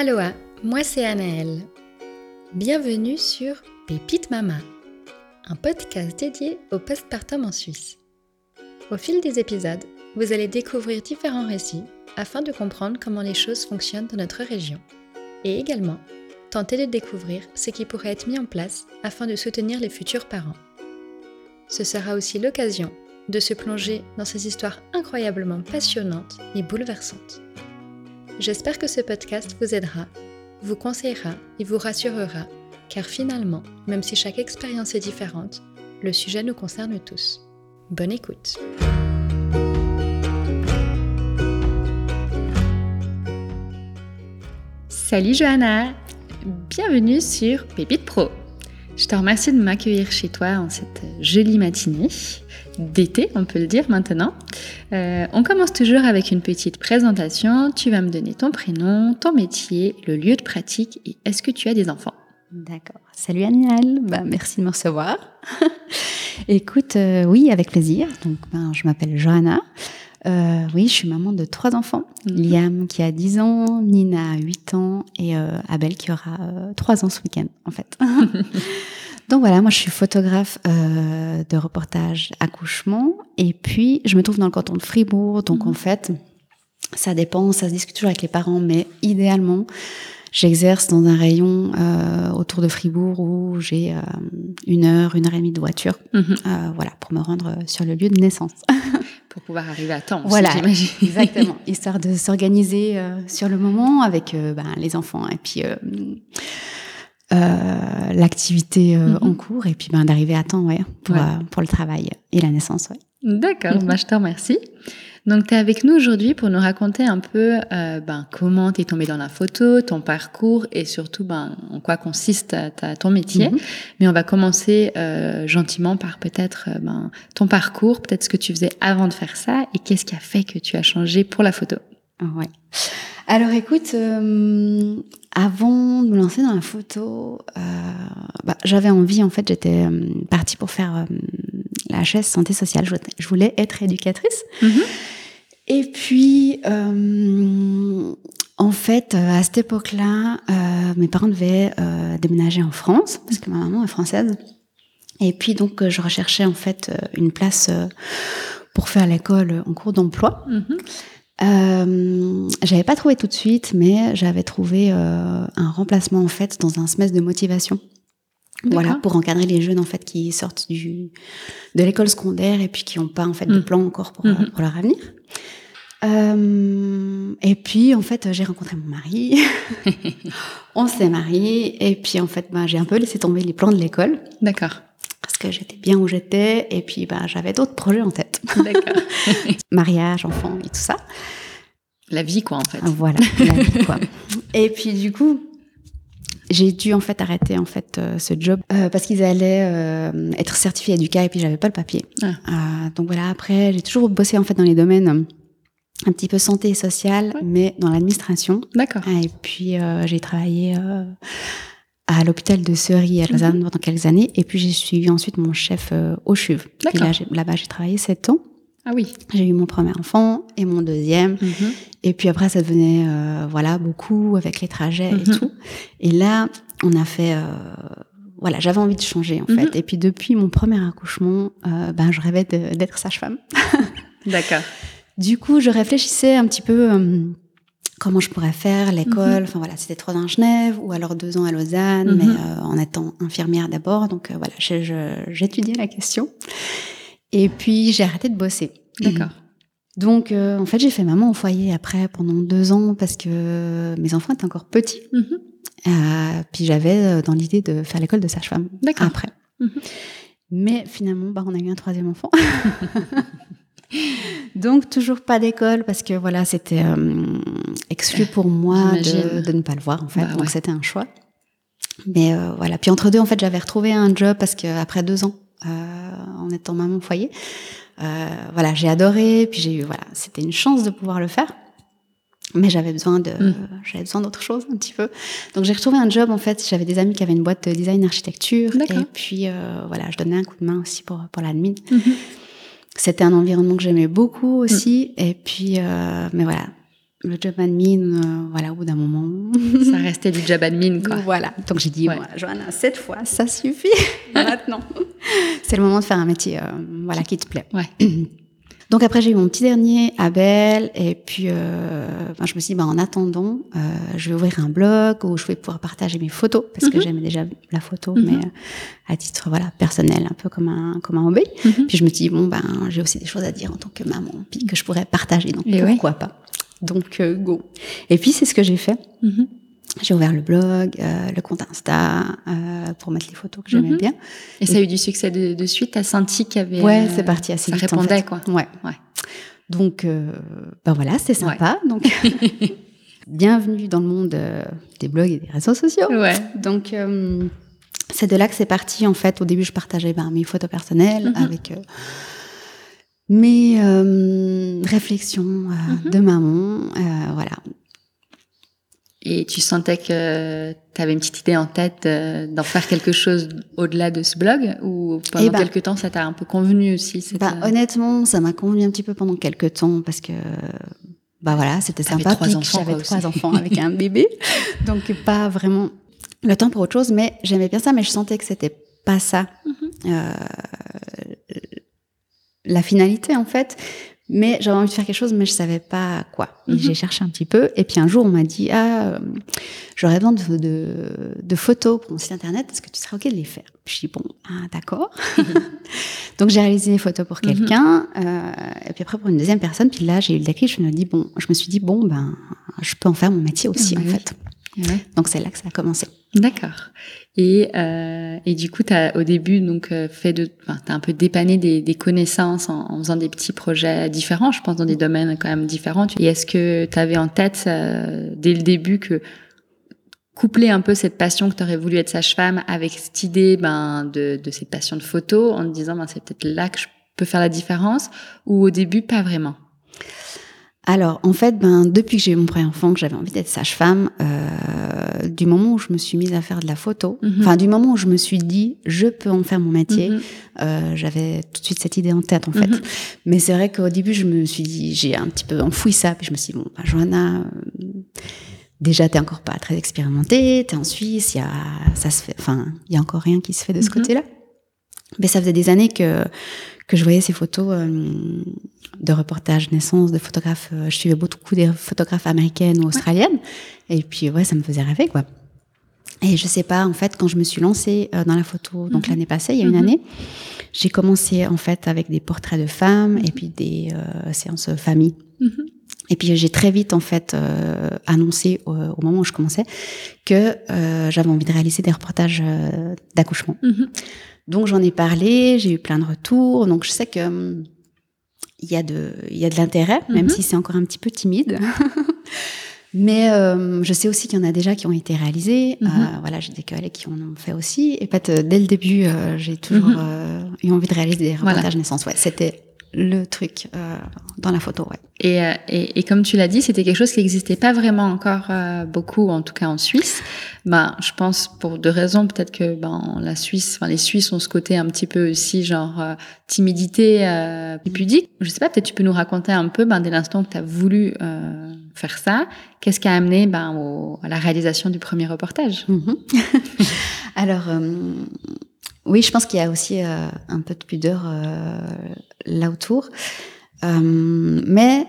Aloha, moi c'est Anaëlle. Bienvenue sur Pépite Mama, un podcast dédié au postpartum en Suisse. Au fil des épisodes, vous allez découvrir différents récits afin de comprendre comment les choses fonctionnent dans notre région et également tenter de découvrir ce qui pourrait être mis en place afin de soutenir les futurs parents. Ce sera aussi l'occasion de se plonger dans ces histoires incroyablement passionnantes et bouleversantes. J'espère que ce podcast vous aidera, vous conseillera et vous rassurera, car finalement, même si chaque expérience est différente, le sujet nous concerne tous. Bonne écoute. Salut Johanna, bienvenue sur Pépite Pro. Je te remercie de m'accueillir chez toi en cette jolie matinée d'été, on peut le dire maintenant. Euh, on commence toujours avec une petite présentation. Tu vas me donner ton prénom, ton métier, le lieu de pratique et est-ce que tu as des enfants? D'accord. Salut Aniel, bah, merci de me recevoir. Écoute, euh, oui, avec plaisir. Donc, ben, je m'appelle Johanna. Euh, oui, je suis maman de trois enfants. Mhm. Liam qui a 10 ans, Nina 8 ans et euh, Abel qui aura 3 ans ce week-end en fait. Donc voilà, moi je suis photographe euh, de reportage accouchement et puis je me trouve dans le canton de Fribourg. Donc en mhm. fait, ça dépend, ça se discute toujours avec les parents, mais idéalement, j'exerce dans un rayon euh, autour de Fribourg où j'ai euh, une heure, une heure et demie de voiture, mhm. voilà, pour me rendre sur le lieu de naissance. pour pouvoir arriver à temps. Voilà, exactement, histoire de s'organiser sur le moment avec ben, les enfants et puis euh, l'activité euh, mhm. en cours et puis ben, d'arriver à temps ouais, pour, euh, pour le travail et la naissance. Ouais. D'accord, mhm. bah, je te remercie. Donc, tu es avec nous aujourd'hui pour nous raconter un peu ben, comment tu es tombé dans la photo, ton parcours et surtout ben, en quoi consiste ta, ton métier. Mhm. Mais on va commencer gentiment par peut-être ben, ton parcours, peut-être ce que tu faisais avant de faire ça et qu'est-ce qui a fait que tu as changé pour la photo. Ouais. Alors écoute, euh, avant de me lancer dans la photo, euh, bah, j'avais envie, en fait, j'étais euh, partie pour faire la chaise santé sociale. Je, voulais être éducatrice. Mm-hmm. Et puis, en fait, à cette époque-là, mes parents devaient déménager en France, parce que ma maman est française. Et puis, donc, je recherchais, en fait, une place pour faire l'école en cours d'emploi. Mm-hmm. Euh, j'avais pas trouvé tout de suite, mais j'avais trouvé euh, un remplacement en fait dans un semestre de motivation. Voilà, pour encadrer les jeunes en fait qui sortent du de l'école secondaire et puis qui n'ont pas en fait de mm. plan encore pour, mm-hmm. pour leur avenir. Euh, et puis en fait j'ai rencontré mon mari, on s'est mariés et puis en fait bah, j'ai un peu laissé tomber les plans de l'école. D'accord que j'étais bien où j'étais et puis bah, j'avais d'autres projets en tête. D'accord. Mariage, enfant et tout ça. La vie quoi en fait. Voilà, la vie quoi. Et puis du coup, j'ai dû en fait arrêter en fait euh, ce job euh, parce qu'ils allaient euh, être certifiés du cas et puis j'avais pas le papier. Ah. donc voilà, après j'ai toujours bossé en fait dans les domaines un petit peu santé et sociale, mais dans l'administration. D'accord. Et puis j'ai travaillé à l'hôpital de Seury à Lausanne pendant quelques années. Et puis j'ai suivi ensuite mon chef euh, au CHUV. là-bas, j'ai travaillé sept ans. Ah oui. J'ai eu mon premier enfant et mon deuxième. Mhm. Et puis après, ça devenait euh, voilà beaucoup avec les trajets et mhm. tout. Et là, on a fait euh, voilà, j'avais envie de changer en mhm. fait. Et puis depuis mon premier accouchement, euh, ben je rêvais d'être sage-femme. D'accord. Du coup, je réfléchissais un petit peu comment je pourrais faire l'école. Mhm. Enfin voilà, c'était trois ans à Genève ou alors deux ans à Lausanne, mais mhm. euh, en étant infirmière d'abord. Donc euh, voilà, j'étudiais la question. Et puis j'ai arrêté de bosser. D'accord. Donc euh, en fait j'ai fait maman au foyer après pendant deux ans parce que mes enfants étaient encore petits. Mhm. puis j'avais dans l'idée de faire l'école de sage-femme après. Mais finalement, bah, on a eu un troisième enfant. Donc toujours pas d'école parce que voilà c'était euh, exclu pour moi de, ne pas le voir en fait. Bah Donc c'était un choix. Mais euh, voilà. Puis entre deux en fait j'avais retrouvé un job parce que après deux ans euh, en étant maman au foyer, voilà j'ai adoré. Puis j'ai eu voilà c'était une chance de pouvoir le faire. Mais j'avais besoin de, mm. j'avais besoin d'autre chose un petit peu. Donc j'ai retrouvé un job en fait. J'avais des amis qui avaient une boîte de design architecture et puis voilà, je donnais un coup de main aussi pour pour l'admin. Mm-hmm. C'était un environnement que j'aimais beaucoup aussi. Et puis, euh, mais voilà, le job admin, euh, voilà, au bout d'un moment. Ça restait du job admin, quoi. Voilà. Donc j'ai dit, Johanna, cette fois, ça suffit. Maintenant, c'est le moment de faire un métier, euh, voilà, qui te plaît. Ouais. Donc après j'ai eu mon petit dernier Abel et puis euh, ben, je me suis dit ben, en attendant euh, je vais ouvrir un blog où je vais pouvoir partager mes photos parce que mhm. j'aimais déjà la photo mhm. mais euh, à titre voilà personnel un peu comme un comme un hobby. Mhm. Puis je me suis dit bon ben j'ai aussi des choses à dire en tant que maman puis que je pourrais partager donc pourquoi pas. Donc go. Et puis c'est ce que j'ai fait. J'ai ouvert le blog, euh, le compte Insta euh, pour mettre les photos que j'aimais bien. Et, ça a eu du succès de, de suite? T'as senti qu'il y avait Ouais, c'est parti assez ça vite. Ça répondait quoi. Ouais. ouais. Donc, euh, ben voilà, c'est sympa. Donc, bienvenue dans le monde euh, des blogs et des réseaux sociaux. Ouais. Donc, euh, c'est de là que c'est parti. En fait, au début, je partageais ben, mes photos personnelles mm-hmm. avec mes réflexions mm-hmm. de maman. voilà. Et tu sentais que tu avais une petite idée en tête euh, d'en faire quelque chose au-delà de ce blog ou pendant eh ben, quelques temps ça t'a un peu convenu aussi bah, Honnêtement, ça m'a convenu un petit peu pendant quelques temps parce que bah voilà, c'était sympa. J'avais trois enfants avec un bébé, donc pas vraiment le temps pour autre chose. Mais j'aimais bien ça, mais je sentais que c'était pas ça mm-hmm. euh, la finalité en fait. Mais j'avais envie de faire quelque chose, mais je savais pas quoi. Mhm. j'ai cherché un petit peu. Et puis un jour, on m'a dit ah, euh, j'aurais besoin de, de, de, photos pour mon site internet. Est-ce que tu serais ok de les faire? Puis je dis bon, ah, d'accord. Donc j'ai réalisé des photos pour mhm. quelqu'un. euh, et puis après pour une deuxième personne. Puis là, j'ai eu le déclic. Je me dis bon, je me suis dit bon ben, je peux en faire mon métier aussi en fait. Donc c'est là que ça a commencé. D'accord. Et, euh, et du coup, as au début donc euh, fait de, enfin, as un peu dépanné des, des connaissances en, en, faisant des petits projets différents, je pense dans des domaines quand même différents. Et est-ce que tu avais en tête euh, dès le début que coupler un peu cette passion que tu aurais voulu être sage-femme avec cette idée ben, de, de cette passion de photo en te disant ben, c'est peut-être là que je peux faire la différence ou au début pas vraiment? Alors, en fait, ben, depuis que j'ai eu mon premier enfant, que j'avais envie d'être sage-femme, euh, du moment où je me suis mise à faire de la photo, mhm. enfin, du moment où je me suis dit, je peux en faire mon métier, mhm. euh, j'avais tout de suite cette idée en tête, en fait. Mhm. Mais c'est vrai qu'au début, je me suis dit, j'ai un petit peu enfoui ça, puis je me suis dit, bon, ben, Johanna, euh, déjà, t'es encore pas très expérimentée, t'es en Suisse, il y a, ça se fait, enfin, il y a encore rien qui se fait de ce côté-là. Mais ça faisait des années que, que je voyais ces photos euh, de reportages naissance, de photographes. Euh, je suivais beaucoup des photographes américaines ou australiennes. Et puis, ouais, ça me faisait rêver, quoi. Et je sais pas, en fait, quand je me suis lancée euh, dans la photo, donc mhm. l'année passée, il y a une mhm. année, j'ai commencé en fait avec des portraits de femmes et mhm. puis des séances famille. Et puis j'ai très vite en fait annoncé au, moment où je commençais que j'avais envie de réaliser des reportages d'accouchement. Donc j'en ai parlé, j'ai eu plein de retours, donc je sais que hum, il y a de, il y a de l'intérêt, même mhm. si c'est encore un petit peu timide. Mais euh, je sais aussi qu'il y en a déjà qui ont été réalisés. Mhm. Euh, voilà, j'ai des collègues qui en ont fait aussi. Et en fait, dès le début, euh, j'ai toujours mhm. eu envie de réaliser des reportages naissance. Ouais, c'était le truc dans la photo. Ouais. Et, et, et, comme tu l'as dit, c'était quelque chose qui n'existait pas vraiment encore beaucoup, en tout cas en Suisse. Ben, je pense pour deux raisons. Peut-être que ben, la Suisse, enfin, les Suisses ont ce côté un petit peu aussi genre euh, timidité euh, pudique. Je sais pas, peut-être tu peux nous raconter un peu, ben, dès l'instant que tu as voulu euh, faire ça, qu'est-ce qui a amené ben, au, à la réalisation du premier reportage? Mhm. Alors, euh, oui, je pense qu'il y a aussi euh, un peu de pudeur là autour. mais,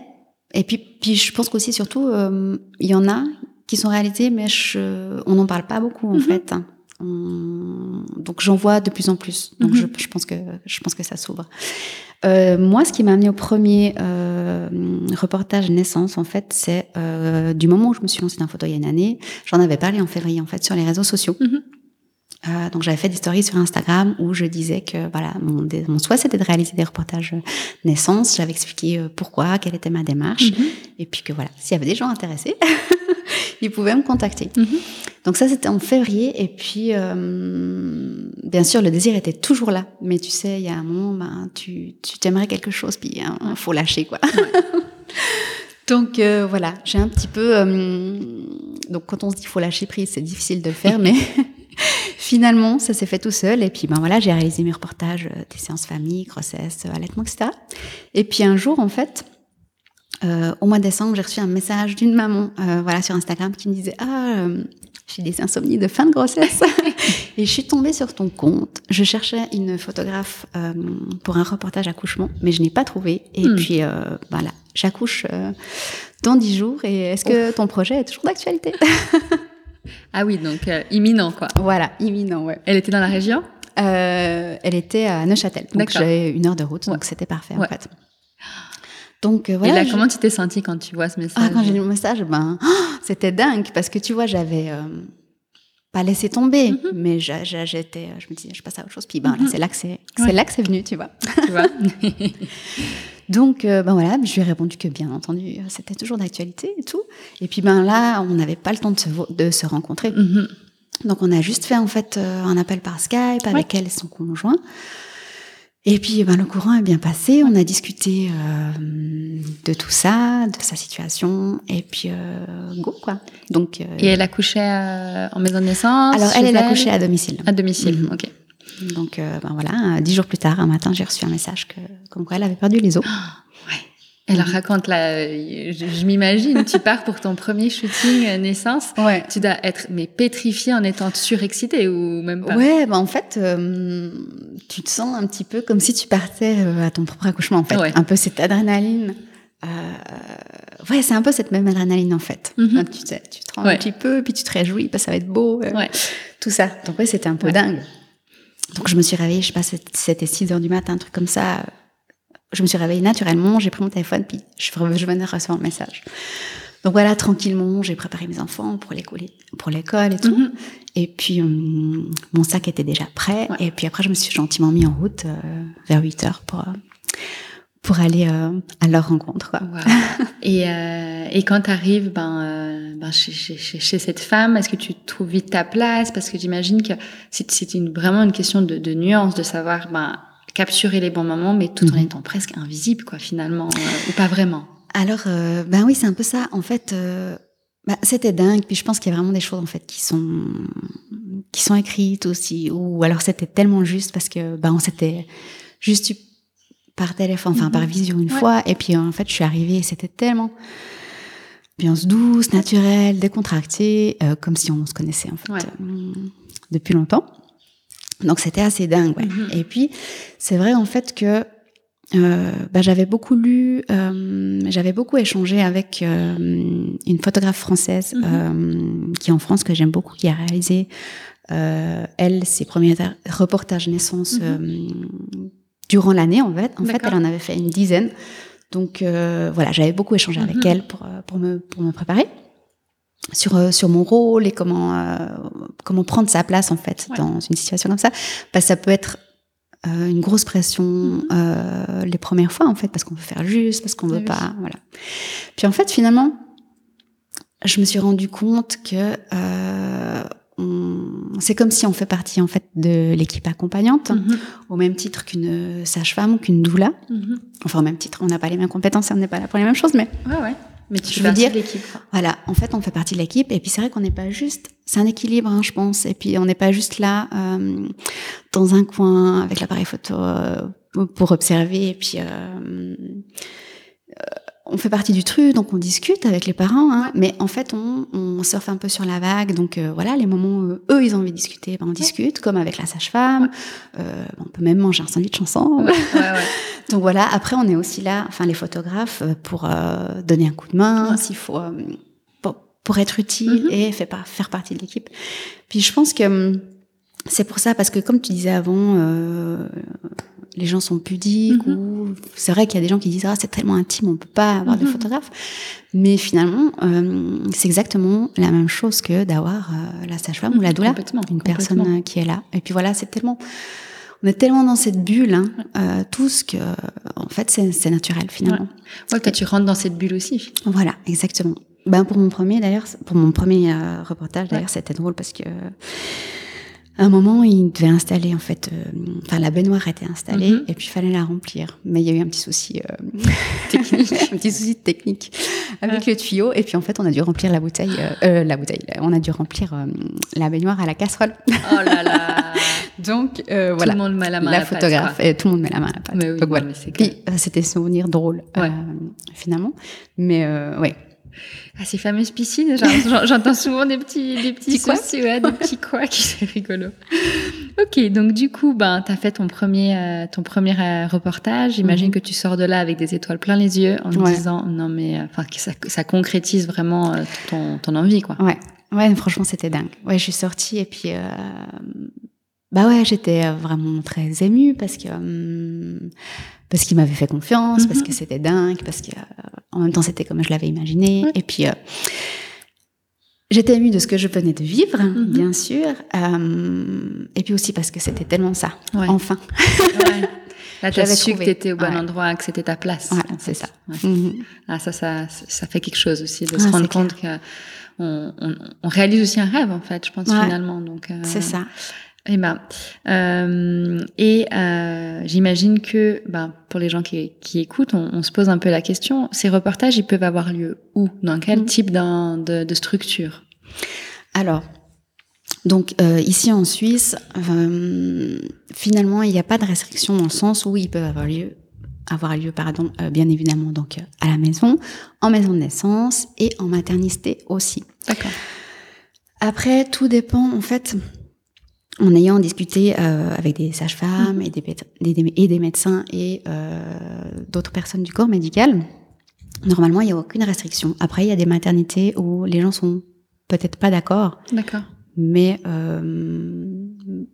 et puis, puis je pense qu'aussi, surtout, il y en a qui sont réalisées, mais je, on n'en parle pas beaucoup en mhm. fait. Hein. donc j'en vois de plus en plus. Donc je, mhm. je, pense que je pense que ça s'ouvre. Euh, moi, ce qui m'a amené au premier euh, reportage naissance, en fait, c'est euh, du moment où je me suis lancée dans la photo il y a une année. J'en avais parlé en février, en fait, sur les réseaux sociaux. Mhm. Euh, donc j'avais fait des stories sur Instagram où je disais que voilà mon, mon souhait c'était de réaliser des reportages naissance. J'avais expliqué euh, pourquoi, quelle était ma démarche, et puis que voilà s'il y avait des gens intéressés, ils pouvaient me contacter. Mhm. Donc ça, c'était en février. Et puis, euh, bien sûr, le désir était toujours là. Mais tu sais, il y a un moment, ben, tu t'aimerais quelque chose, puis il hein, faut lâcher, quoi. donc euh, voilà, j'ai un petit peu... Euh, donc quand on se dit faut lâcher prise, c'est difficile de le faire, mais finalement, ça s'est fait tout seul. Et puis, ben voilà, j'ai réalisé mes reportages, des séances famille, grossesse, allaitement, etc. Et puis un jour, en fait euh, au mois de décembre, j'ai reçu un message d'une maman, euh, voilà, sur Instagram, qui me disait ah euh, j'ai des insomnies de fin de grossesse et je suis tombée sur ton compte. Je cherchais une photographe euh, pour un reportage accouchement, mais je n'ai pas trouvé. Et Hmm. puis euh, voilà, j'accouche euh, dans dix jours. Et est-ce que ton projet est toujours d'actualité? Ah oui, donc euh, imminent, quoi. Voilà, imminent, ouais. Elle était dans la région? Euh, elle était à Neuchâtel, donc j'avais une heure de route, Ouais. donc c'était parfait Ouais. en fait. Donc euh, Et voilà. là, je- comment tu t'es sentie quand tu vois ce message Ah, quand j'ai lu le message, ben, c'était dingue parce que tu vois, j'avais pas laissé tomber, Mhm. mais j'étais, je me disais, je passe à autre chose. Puis ben, Mhm. c'est là que c'est, Ouais. là que c'est venu, tu vois. tu vois Donc, euh, ben voilà, je lui ai répondu que bien entendu, c'était toujours d'actualité et tout. Et puis ben là, on n'avait pas le temps de se, de se rencontrer. Mhm. Donc, on a juste fait en fait euh, un appel par Skype avec elle et son conjoint. Et puis, ben, le courant est bien passé. On a discuté euh, de tout ça, de sa situation, et puis euh, go quoi. Donc, euh, Et elle accouchait euh, en maison de naissance alors elle, elle a couché à domicile. à domicile. Mhm. Ok. Donc, euh, ben voilà, dix jours plus tard, un matin, j'ai reçu un message que, comme quoi elle avait perdu les os. Elle raconte là, euh, je, je m'imagine, tu pars pour ton premier shooting euh, naissance. Ouais. Tu dois être mais pétrifiée en étant surexcitée ou même pas? Ouais, ben en fait, euh, tu te sens un petit peu comme si tu partais euh, à ton propre accouchement, en fait. Ouais. Un peu cette adrénaline. Euh, ouais, c'est un peu cette même adrénaline, en fait. Mhm. Tu, sais, tu te rends Ouais. un petit peu, puis tu te réjouis, que ça va être beau. euh, Ouais. Tout ça. Donc, ouais, c'était un peu dingue. Donc, je me suis réveillée, je sais pas, c'était- c'était 6 heures du matin, un truc comme ça. Je me suis réveillée naturellement, j'ai pris mon téléphone, puis je, je venais recevoir le message. Donc voilà, tranquillement, j'ai préparé mes enfants pour l'école, pour l'école et tout. Mhm. Et puis, hum, mon sac était déjà prêt. Ouais. Et puis après, je me suis gentiment mis en route euh, vers 8 heures pour, euh, pour aller euh, à leur rencontre. Quoi. Et, et quand tu arrives ben, ben chez, chez, chez, cette femme, est-ce que tu trouves vite ta place? Parce que j'imagine que c'est c'est une, vraiment une question de, de nuance, de savoir ben, capturer les bons moments, mais tout en Mhm. étant presque invisible, quoi, finalement, euh, ou pas vraiment. Alors, euh, ben oui, c'est un peu ça. En fait, euh, bah, c'était dingue. Puis je pense qu'il y a vraiment des choses en fait qui sont qui sont écrites aussi. Ou alors c'était tellement juste parce que ben on s'était juste eu par téléphone, enfin Mhm. par visio une Ouais. fois. Et puis en fait, je suis arrivée et c'était tellement ambiance douce, naturelle, décontractée, euh, comme si on se connaissait en fait Ouais. euh, depuis longtemps. Donc c'était assez dingue. Ouais. Mhm. Et puis c'est vrai en fait que euh, bah, j'avais beaucoup lu, euh, j'avais beaucoup échangé avec euh, une photographe française euh, qui est en France que j'aime beaucoup, qui a réalisé euh, elle ses premiers reportages naissance Mhm. euh, durant l'année en fait. En fait, elle en avait fait une dizaine. Donc euh, voilà, j'avais beaucoup échangé avec elle pour pour me pour me préparer sur euh, sur mon rôle et comment euh, comment prendre sa place en fait Ouais. dans une situation comme ça. Parce que ça peut être euh, une grosse pression Mhm. euh, les premières fois en fait parce qu'on veut faire juste, parce qu'on veut oui. pas, voilà. Puis en fait finalement, je me suis rendu compte que c'est comme si on fait partie en fait de l'équipe accompagnante Mhm. au même titre qu'une sage-femme ou qu'une doula. Mhm. Enfin au même titre, on n'a pas les mêmes compétences on n'est pas là pour les mêmes choses, mais Ouais, ouais. Mais tu Je veux dire- l'équipe. voilà, en fait, on fait partie de l'équipe. Et puis, c'est vrai qu'on n'est pas juste. C'est un équilibre, hein, je pense. Et puis, on n'est pas juste là, euh, dans un coin, avec l'appareil photo, euh, pour observer. Et puis, euh, euh, on fait partie du truc, donc on discute avec les parents. Hein, mais en fait, on, on surfe un peu sur la vague. Donc, euh, voilà, les moments où eux, ils ont envie de discuter, ben, on discute, comme avec la sage-femme. Euh, on peut même manger un sandwich ensemble. Ouais, ouais, ouais. Donc voilà, après on est aussi là, enfin les photographes, euh, pour euh, donner un coup de main, s'il faut, euh, pour, pour être utile Mhm. et faire, par- faire partie de l'équipe. Puis je pense que hum, c'est pour ça, parce que comme tu disais avant, euh, les gens sont pudiques, Mhm. ou c'est vrai qu'il y a des gens qui disent ah c'est tellement intime, on peut pas avoir de Mhm. photographe. Mais finalement, euh, c'est exactement la même chose que d'avoir euh, la sage-femme ou la doula Complètement, une complètement. personne euh, qui est là. Et puis voilà, c'est tellement, on est tellement dans cette bulle, hein, euh, tous que, en fait, c'est c'est naturel finalement. Ouais, toi, tu rentres dans cette bulle aussi. Voilà, exactement. Ben pour mon premier d'ailleurs, pour mon premier euh, reportage d'ailleurs, Ouais. c'était drôle parce que à un moment, il devait installer en fait, euh, enfin la baignoire était installée Mhm. et puis il fallait la remplir. Mais il y a eu un petit souci euh, Technique. un petit souci technique avec le tuyau et puis en fait, on a dû remplir la bouteille, euh, euh, la bouteille, on a dû remplir euh, la baignoire à la casserole. Oh là là. Donc euh, voilà. Tout le monde met la main la la pâte, photographe quoi. et tout le monde met la main à la pâte. Mais oui, Donc voilà. euh, c'était souvenir drôle euh, Ouais. finalement. Mais euh, ouais. Ah, ces fameuses piscines, j'en- j'en- j'entends souvent des petits, des petits soucis, ouais, des petits couacs, c'est rigolo. Ok, donc du coup, ben, tu as fait ton premier, euh, ton premier euh, reportage. J'imagine Mhm. que tu sors de là avec des étoiles plein les yeux en te Ouais. disant, non mais, euh, enfin, que ça, ça concrétise vraiment euh, ton, ton envie, quoi. Ouais, ouais, franchement, c'était dingue. Ouais, je suis sortie et puis, bah ouais, j'étais vraiment très émue parce que hum, parce qu'il m'avait fait confiance, parce Mhm. que c'était dingue, parce que en même temps c'était comme je l'avais imaginé. Et puis euh, j'étais émue de ce que je venais de vivre, Mhm. bien sûr, euh, et puis aussi parce que c'était tellement ça. Ouais. Enfin, Ouais. Là, tu as su que trouvé. tu étais au bon Ouais. endroit, que c'était ta place. C'est ça. Ouais. Mhm. Ah, ça, ça, ça fait quelque chose aussi de Ah, se rendre compte que on, on, on réalise aussi un rêve, en fait, je pense, finalement. Donc, euh, c'est ça. Eh ben, euh, et euh, j'imagine que, ben, pour les gens qui, qui écoutent, on, on se pose un peu la question. Ces reportages, ils peuvent avoir lieu où? Dans quel Mm. type de, de structure? Alors, donc euh, ici en Suisse, finalement, il n'y a pas de restriction dans le sens où ils peuvent avoir lieu, avoir lieu, pardon, euh, bien évidemment, donc euh, à la maison, en maison de naissance et en maternité aussi. D'accord. Après, tout dépend, en fait, en ayant discuté euh, avec des sages-femmes et, des, pét- des- des- et des médecins et euh, d'autres personnes du corps médical, normalement, il n'y a aucune restriction. Après, il y a des maternités où les gens sont peut-être pas d'accord, D'accord. mais euh,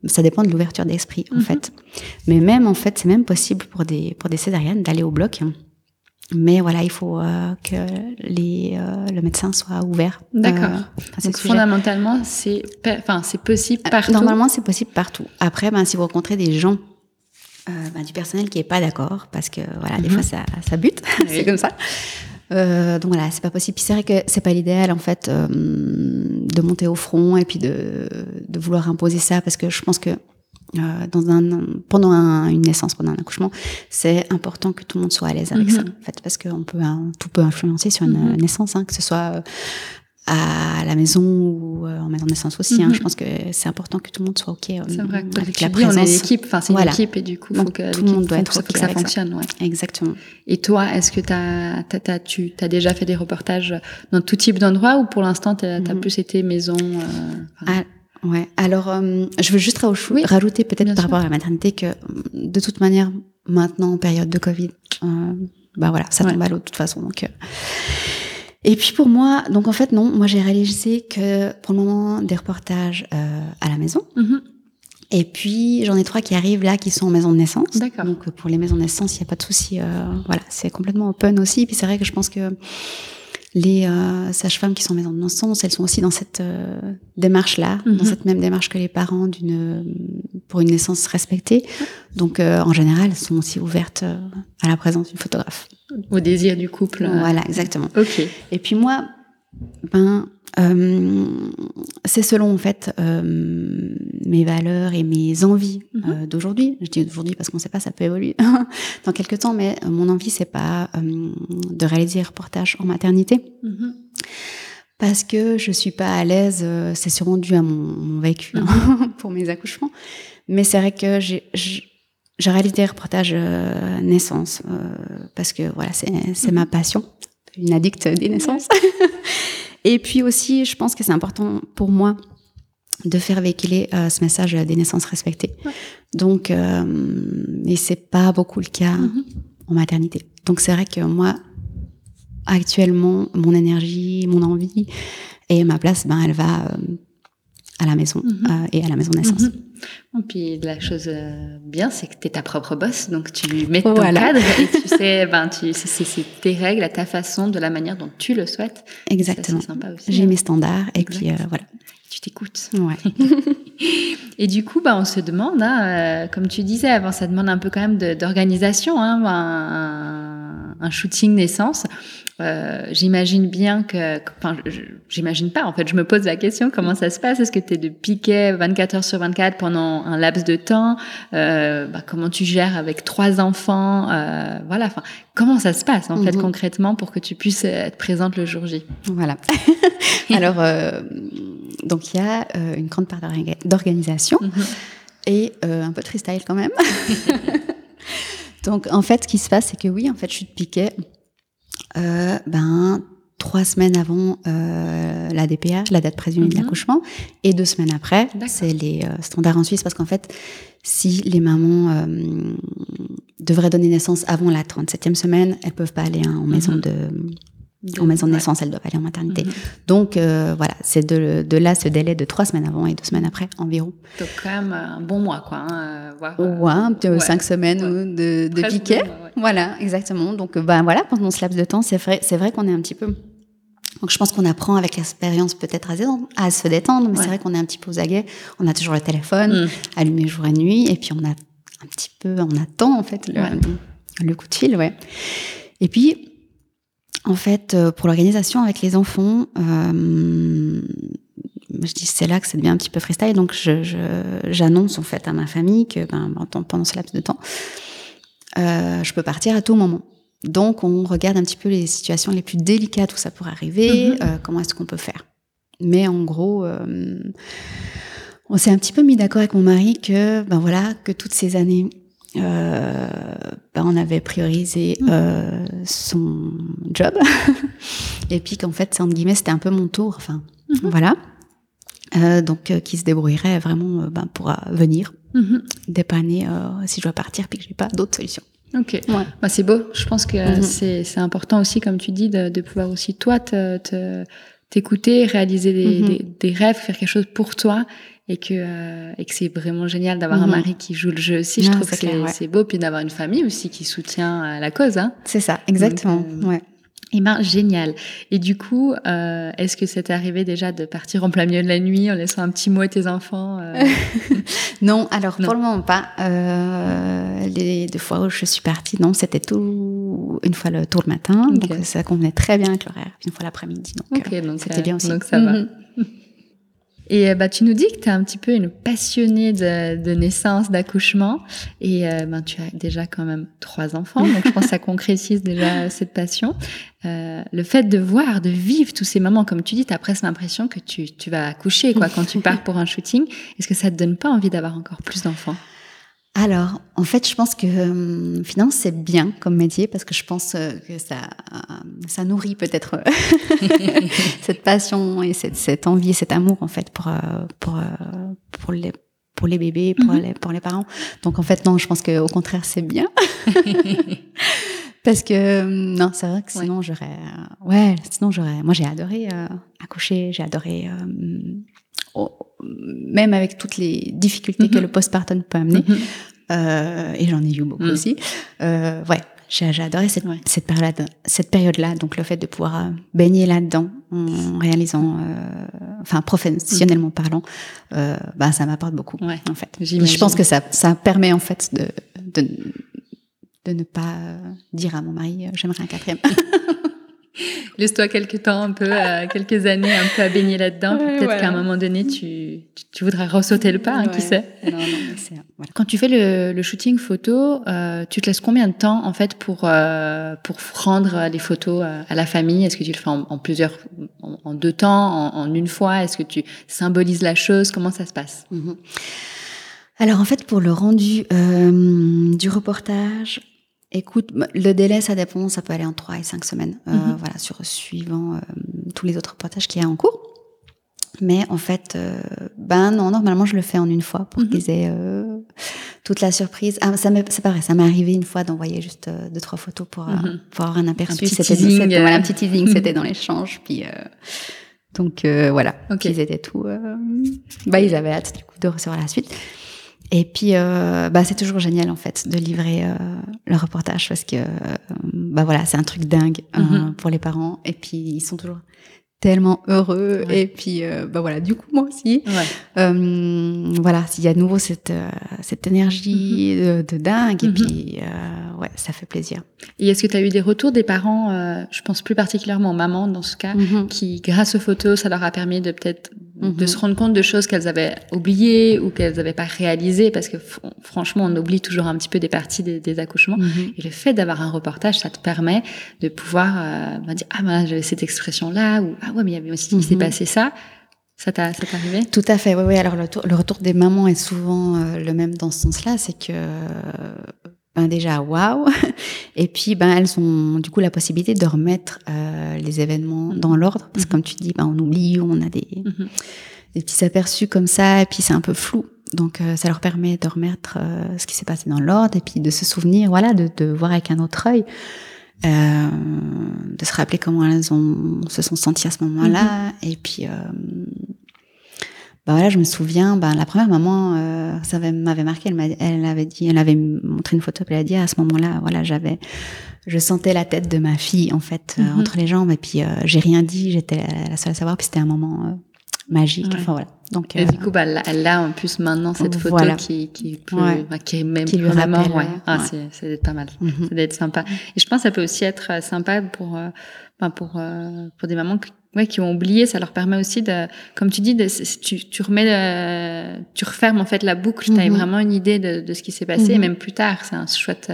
ça dépend de l'ouverture d'esprit en Mhm. fait. Mais même en fait, c'est même possible pour des pour des césariennes d'aller au bloc. Mais voilà, il faut euh, que les euh, le médecin soit ouvert. euh, D'accord. Donc, sujet. fondamentalement, c'est, enfin, c'est possible partout? Euh, Normalement, c'est possible partout. Après, ben, si vous rencontrez des gens euh, ben, du personnel qui est pas d'accord, parce que voilà, des Mhm. fois ça, ça bute, Oui. c'est comme ça. Euh, donc voilà, c'est pas possible. C'est vrai que c'est pas l'idéal en fait euh, de monter au front et puis de, de vouloir imposer ça, parce que je pense que euh, dans un, pendant un- une naissance, pendant un accouchement, c'est important que tout le monde soit à l'aise avec Mhm. ça, en fait, parce que on peut, hein, tout peut influencer sur une Mhm. naissance, hein, que ce soit euh, à la maison ou euh, en maison de naissance aussi. hein. Mhm. Je pense que c'est important que tout le monde soit ok euh, C'est vrai. Que avec la dis, on est présence. une équipe. Enfin, c'est Voilà. une équipe et du coup, faut Donc, que tout le l'équipe- monde doit être faut ok que ça fonctionne. Ouais. Exactement. Et toi, est-ce que t'as, t'as, t'as- tu as déjà fait des reportages dans tout type d'endroits ou pour l'instant, tu as Mhm. plus été maison euh, Ah, ouais. Alors, euh, je veux juste Oui, rajouter peut-être par sûr. rapport à la maternité que de toute manière, maintenant en période de Covid, euh, bah voilà, ça Ouais. tombe à l'eau de toute façon. Donc, euh. Et puis pour moi, donc en fait non, moi j'ai réalisé que pour le moment des reportages à la maison. mhm. Et puis j'en ai trois qui arrivent là, qui sont en maison de naissance. D'accord. Donc pour les maisons de naissance, il n'y a pas de souci. voilà, c'est complètement open aussi. Puis c'est vrai que je pense que les euh, sages-femmes qui sont en maison de naissance, elles sont aussi dans cette euh, démarche-là, Mhm. dans cette même démarche que les parents d'une pour une naissance respectée. Donc euh, en général, elles sont aussi ouvertes euh, à la présence d'une photographe. Au désir du couple. euh. Voilà, exactement. Ok. Et puis moi, ben, euh, c'est selon en fait euh, mes valeurs et mes envies euh, d'aujourd'hui. Je dis d'aujourd'hui parce qu'on ne sait pas, ça peut évoluer dans quelques temps, mais euh, mon envie c'est pas euh, de réaliser un reportage en maternité Mhm. parce que je suis pas à l'aise. euh, c'est sûrement dû à mon, mon vécu hein, pour mes accouchements, mais c'est vrai que j'ai réalisé des reportages euh, naissance euh, parce que voilà, c'est ma passion, une addict des naissances. Et puis aussi, je pense que c'est important pour moi de faire véhiculer euh, ce message des naissances respectées. Ouais. Donc, euh, et c'est pas beaucoup le cas Mhm. en maternité. Donc c'est vrai que moi, actuellement, mon énergie, mon envie et ma place, ben, elle va euh, à la maison Mhm. euh, et à la maison naissance. Mhm. Bon, puis la chose euh, bien, c'est que tu es ta propre boss, donc tu mets ton Voilà. cadre et tu sais, ben, tu, c'est, tes règles, à ta façon, de la manière dont tu le souhaites. Exactement. C'est sympa aussi. J'ai hein. mes standards et Exact. puis euh, voilà. Tu t'écoutes. Ouais. Et du coup, bah, on se demande, hein, euh, comme tu disais avant, ça demande un peu quand même d'organisation, hein, un, un shooting naissance. Euh, j'imagine bien que, enfin, j'imagine pas. En fait, je me pose la question comment ça se passe? Est-ce que tu es de piquet 24 heures sur 24 pendant un laps de temps? Euh, bah, Comment tu gères avec trois enfants? Euh, Voilà. Enfin, comment ça se passe en fait Mhm. concrètement pour que tu puisses être présente le jour J? Voilà. Alors, donc il y a une grande part d'orga- d'organisation. Mhm. et un peu de freestyle quand même. Donc, en fait, ce qui se passe, c'est que oui, en fait, je suis de Piquet. Ben, trois semaines avant euh, la DPH, la date présumée de mhm. l'accouchement, et deux semaines après. C'est les euh, standards en Suisse parce qu'en fait, si les mamans euh, devraient donner naissance avant la 37e semaine, elles peuvent pas aller hein, en maison mhm. de en maison de naissance, elles doivent aller en maternité. Mhm. Donc voilà, c'est de, de, là ce délai de trois semaines avant et deux semaines après environ. Donc quand même un bon mois, quoi. Hein, ouais, cinq semaines de, de piquet. voilà, exactement. Donc ben voilà, pendant ce laps de temps, c'est vrai, c'est vrai qu'on est un petit peu donc je pense qu'on apprend avec l'expérience peut-être à, se détendre, mais c'est vrai qu'on est un petit peu aux aguets. On a toujours le téléphone mm. allumé jour et nuit, et puis on a un petit peu, on attend en fait le, coup de fil, ouais. Et puis, en fait, euh, pour l'organisation avec les enfants, euh, je dis c'est là que ça devient un petit peu freestyle, donc j'annonce en fait à ma famille que ben, pendant ce laps de temps, euh, je peux partir à tout moment. Donc, on regarde un petit peu les situations les plus délicates où ça pourrait arriver, mhm. euh, comment est-ce qu'on peut faire. Mais en gros, euh, on s'est un petit peu mis d'accord avec mon mari que, ben voilà, que toutes ces années, euh, ben on avait priorisé mhm. son job, et puis qu'en fait, entre guillemets, c'était un peu mon tour. Enfin, mhm. voilà. donc, qui se débrouillerait vraiment ben, pour venir dépanner si je dois partir puis que j'ai pas d'autres solutions. Ok, bah, c'est beau. Je pense que mhm. c'est important aussi, comme tu dis, de, de pouvoir aussi toi te, t'écouter, réaliser des, des, des, rêves, faire quelque chose pour toi, et que euh, et que c'est vraiment génial d'avoir un mhm. mari qui joue le jeu aussi. Je trouve que c'est beau, puis d'avoir une famille aussi qui soutient la cause. Hein. C'est ça, exactement. Euh, ouais. Eh ben, génial. Et du coup, euh, est-ce que c'est arrivé déjà de partir en plein milieu de la nuit en laissant un petit mot à tes enfants euh? Non, alors pour le moment pas. Euh, les deux fois où je suis partie, non, c'était tout une fois le tour le matin, donc ça convenait très bien avec l'horaire. Une fois l'après-midi, donc, euh, donc c'était bien aussi. Donc ça va. Mhm. Et euh, bah, tu nous dis que tu es un petit peu une passionnée de, de naissance, d'accouchement. Et euh, ben, tu as déjà quand même trois enfants. Donc, je pense que ça concrétise déjà cette passion. Euh, le fait de voir, de vivre tous ces moments, comme tu dis, tu as presque l'impression que tu, tu vas accoucher quoi, quand tu pars pour un shooting. Est-ce que ça te donne pas envie d'avoir encore plus d'enfants? Alors, en fait, je pense que euh, finance c'est bien comme métier parce que je pense euh, que ça, euh, ça nourrit peut-être cette passion et cette, cette, envie et cet amour en fait pour pour pour les pour les bébés, pour mhm. les pour les parents. Donc en fait, non, je pense que au contraire, c'est bien. parce que non, c'est vrai que sinon j'aurais, ouais, sinon j'aurais. Moi, j'ai adoré accoucher, j'ai adoré même avec toutes les difficultés que mhm. le postpartum peut amener. Mhm. Euh, et j'en ai eu beaucoup mhm. aussi. Euh, ouais, j'ai adoré cette, cette période, cette période-là. Donc le fait de pouvoir euh, baigner là-dedans en réalisant, euh, enfin professionnellement parlant, euh, bah ça m'apporte beaucoup en fait. Je pense que ça, ça permet en fait de, de, de ne pas dire à mon mari j'aimerais un quatrième. Laisse-toi quelques temps, un peu, euh, quelques années, un peu à baigner là-dedans. Peut-être qu'à un moment donné, tu, tu, voudras ressauter le pas, hein, qui sait. Non, non, voilà. Quand tu fais le, le shooting photo, euh, tu te laisses combien de temps en fait pour euh, pour rendre les photos euh, à la famille? Est-ce que tu le fais en, plusieurs, en, deux temps, en, une fois? Est-ce que tu symbolises la chose? Comment ça se passe? Mhm. Alors en fait, pour le rendu euh, du reportage, Écoute, le délai, ça dépend, ça peut aller en 3 et 5 semaines, euh, mhm. voilà, sur suivant euh, tous les autres reportages qu'il y a en cours. Mais en fait, euh, ben non, normalement, je le fais en une fois pour mhm. qu'ils aient toute la surprise. Ah, ça c'est pareil, ça m'est arrivé une fois d'envoyer juste deux, trois photos pour, mhm. pour avoir un aperçu. C'était voilà, un petit teasing, c'était dans l'échange. Puis, donc, voilà, ils étaient tout. bah, ils avaient hâte, du coup, de recevoir la suite. Et puis, euh, bah, c'est toujours génial en fait de livrer euh, le reportage parce que, euh, bah voilà, c'est un truc dingue mm-hmm. pour les parents. Et puis, ils sont toujours tellement heureux. Et puis, euh, bah voilà, du coup, moi aussi. Euh, voilà, s'il y a de nouveau cette, cette énergie mm-hmm. de, dingue. Et mm-hmm. puis, ouais, ça fait plaisir. Et est-ce que tu as eu des retours des parents, je pense plus particulièrement maman dans ce cas, qui, grâce aux photos, ça leur a permis de peut-être de se rendre compte de choses qu'elles avaient oubliées ou qu'elles n'avaient pas réalisées parce que franchement on oublie toujours un petit peu des parties des, accouchements et le fait d'avoir un reportage ça te permet de pouvoir euh, dire ah ben j'avais cette expression là ou ah ouais, mais il y avait aussi, il s'est mhm. passé ça. Ça t'est arrivé? Tout à fait, oui, oui. Alors le, le, retour des mamans est souvent euh, le même dans ce sens-là, c'est que ben déjà waouh, et puis ben elles ont du coup la possibilité de remettre euh, les événements mm-hmm. dans l'ordre, parce que mm-hmm. comme tu dis, ben on oublie, on a des, mm-hmm. des petits aperçus comme ça, et puis c'est un peu flou. Donc euh, ça leur permet de remettre euh, ce qui s'est passé dans l'ordre, et puis de se souvenir, voilà, de, de voir avec un autre œil. Euh, de se rappeler comment elles ont, se sont senties à ce moment-là. Et puis, euh, bah voilà, je me souviens, ben la première maman, euh, ça m'avait marqué. Elle, elle avait dit, elle avait montré une photo, elle a dit à ce moment-là, voilà, j'avais, je sentais la tête de ma fille en fait mm-hmm. entre les jambes. Et puis j'ai rien dit, j'étais la seule à savoir. Puis c'était un moment magique. Enfin voilà. Donc, et du coup, bah, elle a en plus maintenant cette photo qui, qui, peut, bah, qui est même qui vraiment, ouais. Ah, c'est, c'est pas mal. Mm Ça doit être sympa. Et je pense que ça peut aussi être euh, sympa pour, euh, bah, pour, euh, pour des mamans qui, ouais, qui ont oublié. Ça leur permet aussi de, comme tu dis, de, tu, tu remets, euh, tu refermes en fait la boucle. Tu as mhm. vraiment une idée de, de ce qui s'est passé. Et mhm. même plus tard, c'est un chouette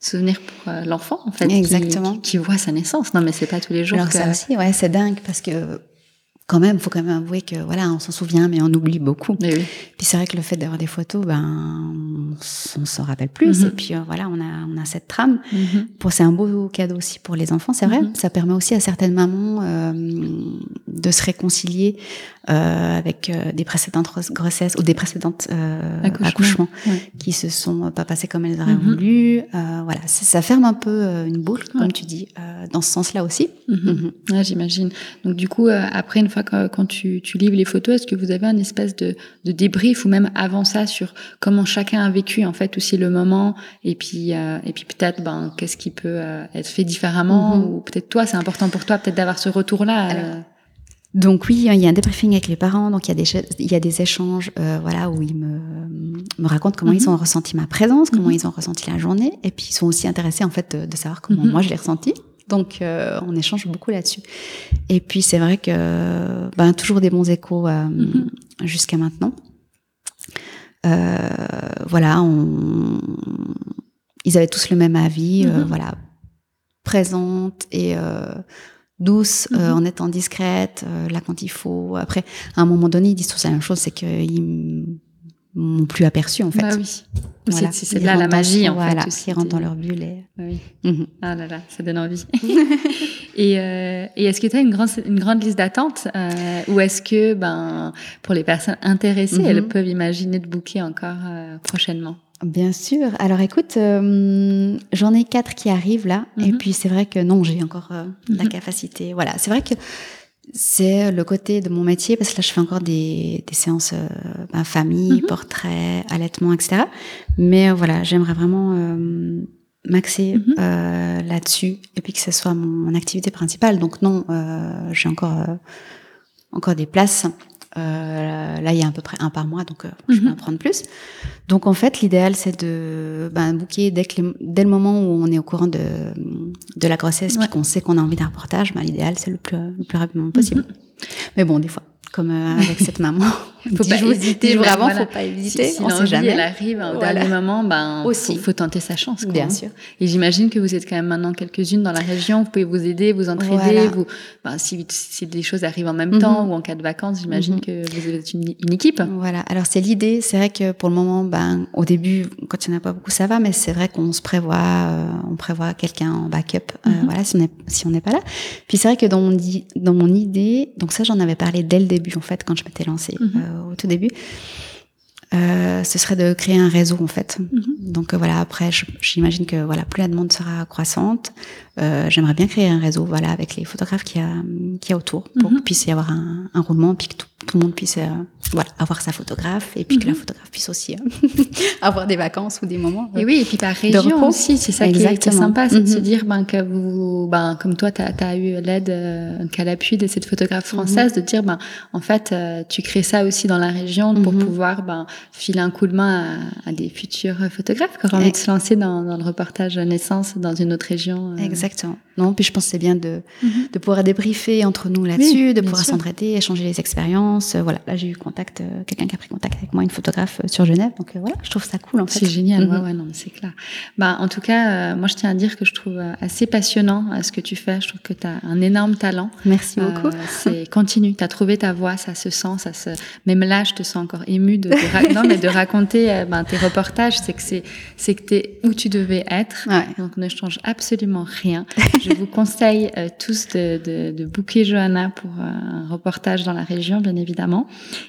souvenir pour l'enfant en fait, Exactement. Qui, qui, voit sa naissance. Non, mais c'est pas tous les jours. Alors que... ça aussi, ouais, c'est dingue parce que quand même, faut quand même avouer que voilà, on s'en souvient, mais on oublie beaucoup. oui. Puis c'est vrai que le fait d'avoir des photos, ben, on s'en rappelle plus. Mhm. Et puis euh, voilà, on a, on a cette trame. Mhm. Pour c'est un beau cadeau aussi pour les enfants, c'est vrai. Mhm. Ça permet aussi à certaines mamans euh, de se réconcilier euh, avec euh, des précédentes grossesses ou des précédentes euh, accouchements, qui se sont pas passés comme elles auraient voulu. voilà, ça ferme un peu une boucle, comme tu dis, dans ce sens-là aussi. Ouais, J'imagine. Donc du coup, après une fois que, quand tu, tu livres les photos, est-ce que vous avez un espèce de, de débrief ou même avant ça sur comment chacun a vécu en fait aussi le moment et puis et puis peut-être ben qu'est-ce qui peut être fait différemment ou peut-être toi c'est important pour toi peut-être d'avoir ce retour là. Donc oui, il y a un débriefing avec les parents, donc il y a des, il y a des échanges euh, voilà, où ils me, me racontent comment ils mhm. ont ressenti ma présence, comment mhm. ils ont ressenti la journée, et puis ils sont aussi intéressés en fait de, savoir comment mhm. moi je l'ai ressenti. Donc euh, on échange beaucoup là-dessus. Et puis c'est vrai que ben, toujours des bons échos euh, jusqu'à maintenant. Euh, voilà, on... ils avaient tous le même avis, voilà, présente et douce, euh, mhm. en étant discrète, euh, là quand il faut. Après, à un moment donné, ils disent tous la même chose, c'est qu'ils m'ont plus aperçu en fait. Bah oui. Voilà. C'est là la magie en voilà, fait. Ils rentrent dans leur bulle. Et... Bah oui. Mhm. Ah là là, ça donne envie. et, euh, et est-ce que tu as une grande, une grande liste d'attente euh, ou est-ce que ben pour les personnes intéressées, elles mhm. peuvent imaginer de booker encore euh, prochainement? Bien sûr. Alors écoute, euh, j'en ai quatre qui arrivent là, et mhm. puis c'est vrai que non, j'ai encore euh, la mhm. capacité. Voilà, c'est vrai que c'est le côté de mon métier parce que là je fais encore des, des séances euh, ben, famille, mhm. portrait, allaitement, etc. Mais voilà, j'aimerais vraiment m'axer là-dessus et puis que ce soit mon, mon activité principale. Donc non, j'ai encore encore des places. Euh, là, il y a à peu près un par mois, donc euh, je vais en prendre plus. Donc, en fait, l'idéal, c'est de ben, booker dès, que dès le moment où on est au courant de, de la grossesse, puis qu'on sait qu'on a envie d'un reportage, ben, l'idéal, c'est le plus, le plus rapidement possible. Mhm. Mais bon, des fois, comme euh, avec cette maman. faut pas hésiter. Jours avant, faut pas hésiter. Si, si on jamais. elle arrive au dernier moment, ben aussi, faut, tenter sa chance. Quoi, Bien hein. sûr. Et j'imagine que vous êtes quand même maintenant quelques-unes dans la région. Vous pouvez vous aider, vous entraider. Vous, ben, si, si des choses arrivent en même mhm. temps ou en cas de vacances, j'imagine mhm. que vous êtes une, une, équipe. Voilà. Alors c'est l'idée. C'est vrai que pour le moment, ben au début, quand il n'y en a pas beaucoup, ça va. Mais c'est vrai qu'on se prévoit, euh, on prévoit quelqu'un en backup. Euh, mhm. voilà, si on n'est si on n'est pas là. Puis c'est vrai que dans mon dans mon idée, donc ça j'en avais parlé dès le début en fait quand je m'étais lancée mhm. euh, au tout début. Euh, ce serait de créer un réseau en fait. Mhm. Donc euh, voilà, après j'imagine que voilà, plus la demande sera croissante, euh, j'aimerais bien créer un réseau voilà avec les photographes qui a qui a autour pour qu'il puisse y avoir un, un roulement puis que tout, tout le monde puisse euh, voilà, avoir sa photographe et puis que la mhm. photographe puisse aussi euh, avoir des vacances ou des moments. et oui, et puis par région aussi, c'est ça qui est, sympa, c'est de se mhm. dire ben, que vous, ben, comme toi, tu as, eu l'aide, euh, qu'à l'appui de cette photographe française, mhm. de dire ben, en fait, euh, tu crées ça aussi dans la région pour pouvoir ben, filer un coup de main à, des futurs photographes qui auraient envie de se lancer dans, dans, le reportage naissance dans une autre région. Exactement. Non, puis je pense que c'est bien de, de pouvoir débriefer entre nous là-dessus, de pouvoir s'entraider, échanger les expériences France, voilà, là j'ai eu contact, quelqu'un qui a pris contact avec moi, une photographe sur Genève. Donc voilà, je trouve ça cool en fait. C'est génial, ouais, mhm. ouais, non, c'est clair. Bah, en tout cas, moi je tiens à dire que je trouve assez passionnant ce que tu fais. Je trouve que tu as un énorme talent. Merci beaucoup. c'est continue, tu as trouvé ta voix, ça se sent, ça se. Même là, je te sens encore émue de, de, non, mais de raconter ben, tes reportages. C'est que c'est, c'est que t'es où tu devais être. Donc ne change absolument rien. je vous conseille tous de, de, de booker Johanna pour un reportage dans la région, bien évidemment.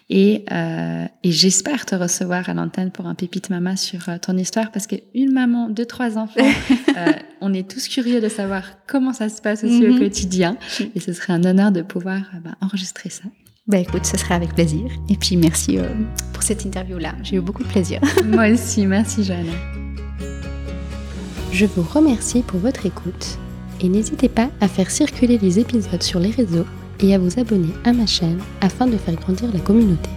Et, euh, et j'espère te recevoir à l'antenne pour un pépite mama sur euh, ton histoire parce qu'une maman, deux, trois enfants, euh, on est tous curieux de savoir comment ça se passe aussi au mhm. quotidien. Et ce serait un honneur de pouvoir bah, enregistrer ça. Bah écoute, ce serait avec plaisir. Et puis merci pour cette interview-là. J'ai eu beaucoup de plaisir. Moi aussi, merci Johanna. Je vous remercie pour votre écoute et n'hésitez pas à faire circuler les épisodes sur les réseaux et à vous abonner à ma chaîne afin de faire grandir la communauté.